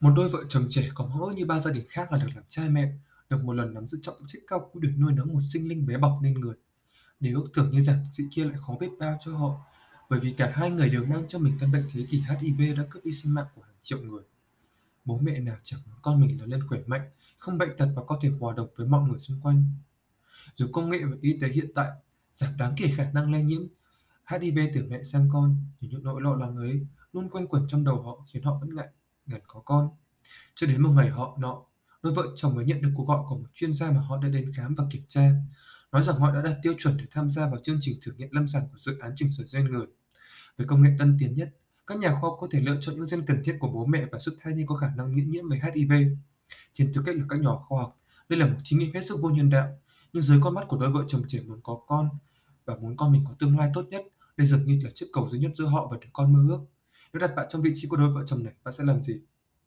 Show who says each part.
Speaker 1: Một đôi vợ chồng trẻ có mong ước như bao gia đình khác là được làm cha mẹ, được một lần nắm giữ trọng trách cao quý được nuôi nấng một sinh linh bé bỏng nên người. Nếu ước tưởng như rằng sự kia lại khó biết bao cho họ, bởi vì cả hai người đều mang cho mình căn bệnh thế kỷ HIV đã cướp đi sinh mạng của hàng triệu người. Bố mẹ nào chẳng muốn con mình lớn lên khỏe mạnh, không bệnh tật và có thể hòa đồng với mọi người xung quanh. Dù công nghệ và y tế hiện tại giảm đáng kể khả năng lây nhiễm HIV từ mẹ sang con, nhưng những nỗi lo lắng ấy luôn quanh quẩn trong đầu họ khiến họ vẫn ngại gần có con. Cho đến một ngày họ nọ, đôi vợ chồng mới nhận được cuộc gọi của một chuyên gia mà họ đã đến khám và kiểm tra, nói rằng họ đã đạt tiêu chuẩn để tham gia vào chương trình thử nghiệm lâm sàng của dự án chỉnh sửa gen người. Với công nghệ tân tiến nhất, các nhà khoa học có thể lựa chọn những gen cần thiết của bố mẹ và giúp thai nhi có khả năng miễn nhiễm với HIV. Trên tư cách là các nhà khoa học, đây là một thí nghiệm hết sức vô nhân đạo, nhưng dưới con mắt của đôi vợ chồng trẻ muốn có con và muốn con mình có tương lai tốt nhất, đây dường như là chiếc cầu duy nhất giữa họ và đứa con mơ ước. Nếu đặt bạn trong vị trí của đôi vợ chồng này, bạn sẽ làm gì?